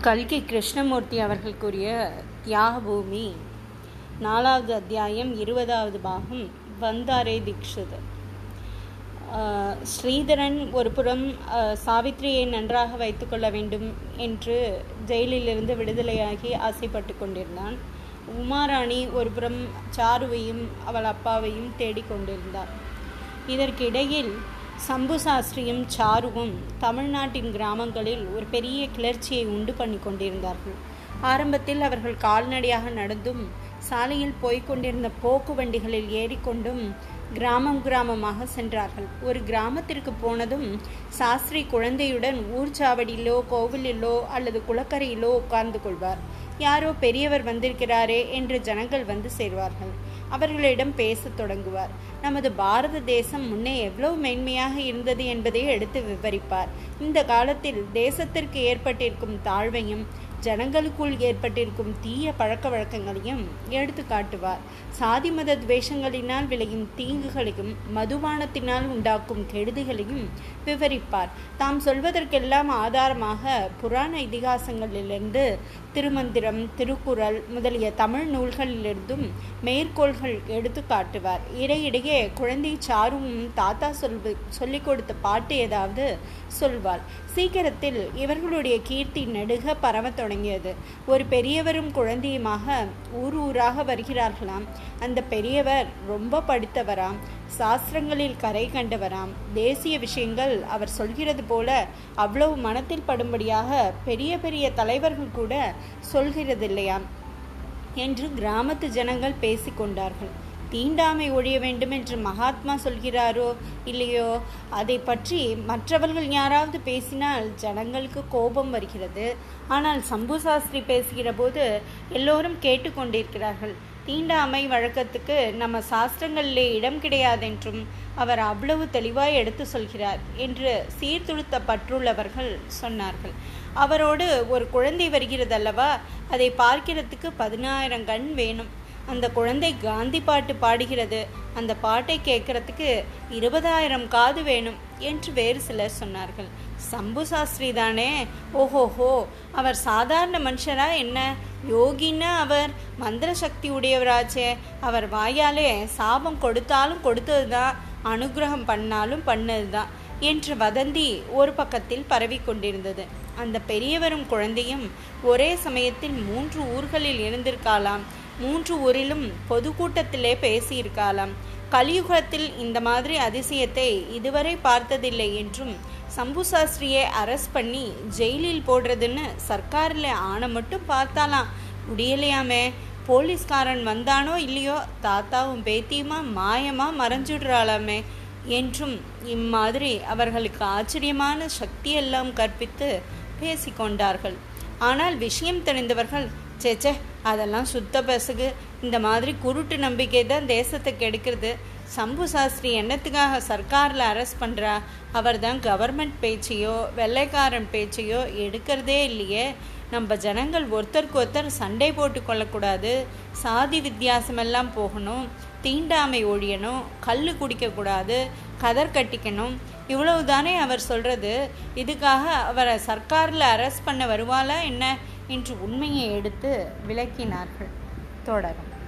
கல்கி கிருஷ்ணமூர்த்தி அவர்கள் கூறிய தியாகபூமி நாலாவது அத்தியாயம் இருபதாவது பாகம் வந்தாரே தீக்ஷித் ஸ்ரீதரன் ஒரு புறம் சாவித்திரியை நன்றாக வைத்துக்கொள்ள வேண்டும் என்று ஜெயிலிலிருந்து விடுதலையாகி ஆசைப்பட்டு கொண்டிருந்தான். உமாராணி ஒரு புறம் சாருவையும் அவள் அப்பாவையும் தேடிக்கொண்டிருந்தார் இதற்கிடையில் சம்பு சாஸ்திரியும் சாருவும் தமிழ்நாட்டின் கிராமங்களில் ஒரு பெரிய கிளர்ச்சியை உண்டு பண்ணி கொண்டிருந்தார்கள். ஆரம்பத்தில் அவர்கள் கால்நடையாக நடந்தும் சாலையில் போய்க் கொண்டிருந்த போக்கு வண்டிகளில் ஏறிக்கொண்டும் கிராமம் கிராமமாக சென்றார்கள். ஒரு கிராமத்திற்கு போனதும் சாஸ்திரி குழந்தையுடன் ஊர் சாவடியிலோ கோவிலிலோ அல்லது குளக்கரையிலோ உட்கார்ந்து கொள்வார். யாரோ பெரியவர் வந்திருக்கிறாரே என்று ஜனங்கள் வந்து சேர்வார்கள். அவர்களிடம் பேசத் தொடங்குவார். நமது பாரத தேசம் முன்னே எவ்வளவு மேன்மையாக இருந்தது என்பதை எடுத்து விவரிப்பார். இந்த காலத்தில் தேசத்திற்கு ஏற்பட்டிருக்கும் தாழ்வையும் ஜனங்களுக்குள் ஏற்பட்டிருக்கும் தீய பழக்க வழக்கங்களையும் எடுத்து காட்டுவார். சாதி மத துவேஷங்களினால் விளையும் தீங்குகளையும் மதுபானத்தினால் உண்டாக்கும் கெடுதிகளையும் விவரிப்பார். தாம் சொல்வதற்கெல்லாம் ஆதாரமாக புராண இதிகாசங்களிலிருந்து திருமந்திரம் திருக்குறள் முதலிய தமிழ் நூல்களிலிருந்தும் மேற்கோள்கள் எடுத்து காட்டுவார். இடையிடையே குழந்தை சாரும் தாத்தா சொல்வு சொல்லிக் கொடுத்த பாட்டு ஏதாவது சொல்வாள் சீக்கிரத்தில் இவர்களுடைய கீர்த்தி நெடுக பரவத் தொடங்கியது ஒரு பெரியவரும் குழந்தையுமாக ஊர் ஊராக வருகிறார்களாம். அந்த பெரியவர் ரொம்ப படித்தவராம். சாஸ்திரங்களில் கரை கண்டவராம். தேசிய விஷயங்கள் அவர் சொல்கிறது போல அவ்வளவு மனத்தில் படும்படியாக பெரிய பெரிய தலைவர்கள் கூட சொல்கிறதில்லையாம். என்று கிராமத்து ஜனங்கள் பேசிக்கொண்டார்கள். தீண்டாமை ஒழிய வேண்டும் என்று மகாத்மா சொல்கிறாரோ இல்லையோ? அதை பற்றி மற்றவர்கள் யாராவது பேசினால் ஜனங்களுக்கு கோபம் வருகிறது. ஆனால் சம்பு சாஸ்திரி பேசுகிற போது எல்லோரும் கேட்டுக்கொண்டிருக்கிறார்கள். தீண்டாமை வழக்கத்துக்கு நம்ம சாஸ்திரங்களிலே இடம் கிடையாதென்றும் அவர் அவ்வளவு தெளிவாய் எடுத்து சொல்கிறார் என்று சீர்திருத்த பற்றுள்ளவர்கள் சொன்னார்கள். அவரோடு ஒரு குழந்தை வருகிறதல்லவா? அதை பார்க்கிறதுக்கு பதினாயிரம் கண் வேணும். அந்த குழந்தை காந்தி பாட்டு பாடுகிறது. அந்த பாட்டை கேட்கறதுக்கு இருபதாயிரம் காது வேணும் என்று வேறு சிலர் சொன்னார்கள். சம்பு சாஸ்திரி தானே ஓஹோஹோ அவர் சாதாரண மனுஷரா என்ன? யோகின்னா அவர் மந்திர சக்தி உடையவராச்சே. அவர் வாயாலே சாபம் கொடுத்தாலும் கொடுத்ததுதான் அனுகிரகம் பண்ணாலும் பண்ணதுதான் என்று வதந்தி ஒரு பக்கத்தில் பரவி கொண்டிருந்தது. அந்த பெரியவரும் குழந்தையும் ஒரே சமயத்தில் மூன்று ஊர்களில் இருந்திருக்காலாம் மூன்று ஊரிலும் பொதுக்கூட்டத்திலே பேசியிருக்காலாம் கலியுகத்தில் இந்த மாதிரி அதிசயத்தை இதுவரை பார்த்ததில்லை என்றும் சம்பு சாஸ்திரியை அரெஸ்ட் பண்ணி ஜெயிலில் போடுறதுன்னு சர்க்காரில் ஆணை மட்டும் பார்த்தாலாம் முடியலையாமே போலீஸ்காரன் வந்தானோ இல்லையோ தாத்தாவும் பேத்தியுமா மாயமா மறைஞ்சுடுறாளாமே என்றும் இம்மாதிரி அவர்களுக்கு ஆச்சரியமான சக்தியெல்லாம் கற்பித்து பேசிக்கொண்டார்கள். ஆனால் விஷயம் தெரிந்தவர்கள் சேச்சே அதெல்லாம் சுத்த பசுகு. இந்த மாதிரி குருட்டு நம்பிக்கை தான் தேசத்தை கெடுக்கிறது. சம்பு சாஸ்திரி என்னத்துக்காக சர்க்காரில் அரெஸ்ட் பண்ணுறா அவர் தான் கவர்மெண்ட் பேச்சையோ வெள்ளைக்காரன் பேச்சையோ எடுக்கிறதே இல்லையே. நம்ம ஜனங்கள் ஒருத்தருக்கு ஒருத்தர் சண்டை போட்டு கொள்ளக்கூடாது. சாதி வித்தியாசமெல்லாம் போகணும். தீண்டாமை ஒழியணும். கல் குடிக்கக்கூடாது. கதர் கட்டிக்கணும். இவ்வளவு தானே அவர் சொல்கிறது இதுக்காக அவரை சர்க்காரில் அரெஸ்ட் பண்ண வருவாளா என்ன? என்று உண்மையை எடுத்து விளக்கினார்கள். தொடரும்.